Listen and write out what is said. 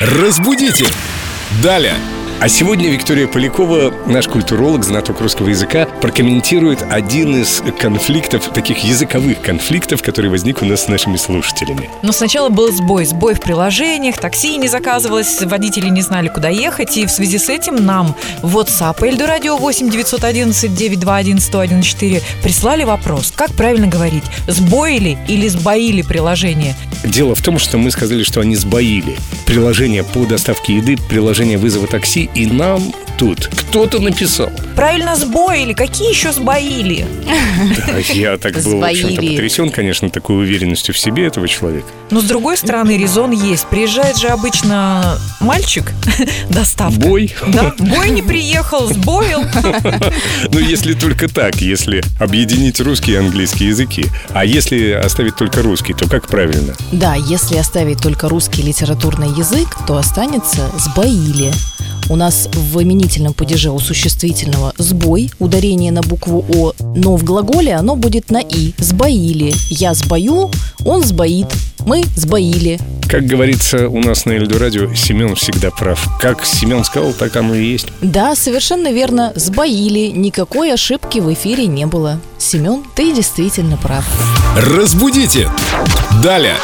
Разбудите! Далее! А сегодня Виктория Полякова, наш культуролог, знаток русского языка, прокомментирует один из конфликтов, таких языковых конфликтов, который возник у нас с нашими слушателями. Но сначала был сбой. Сбой в приложениях, такси не заказывалось, водители не знали, куда ехать. И в связи с этим нам в WhatsApp Эльду Радио 8 911 921 101 прислали вопрос. Как правильно говорить? Сбоили или сбоили приложение? Дело в том, что мы сказали, что они сбоили. Приложение по доставке еды, приложение вызова такси, и нам тут кто-то написал. Правильно сбоили. Какие еще сбоили? Да, я так был, в общем-то, Сбоили. потрясен, конечно, такой уверенностью в себе этого человека. Но с другой стороны, резон есть. Приезжает же обычно мальчик, доставка. Бой. Да, бой не приехал, сбоил. Ну, если только так, если объединить русский и английский языки. А если оставить только русский, то как правильно? Да, если оставить только русский литературный язык, то останется «сбоили». У нас в именительном падеже у существительного «сбой», ударение на букву «о», но в глаголе оно будет на «и». «Сбоили». Я сбою, он сбоит, мы сбоили. Как говорится у нас на Эльду Радио, Семен всегда прав. Как Семен сказал, так оно и есть. Да, совершенно верно, сбоили. Никакой ошибки в эфире не было. Семен, ты действительно прав. Разбудите! Далее!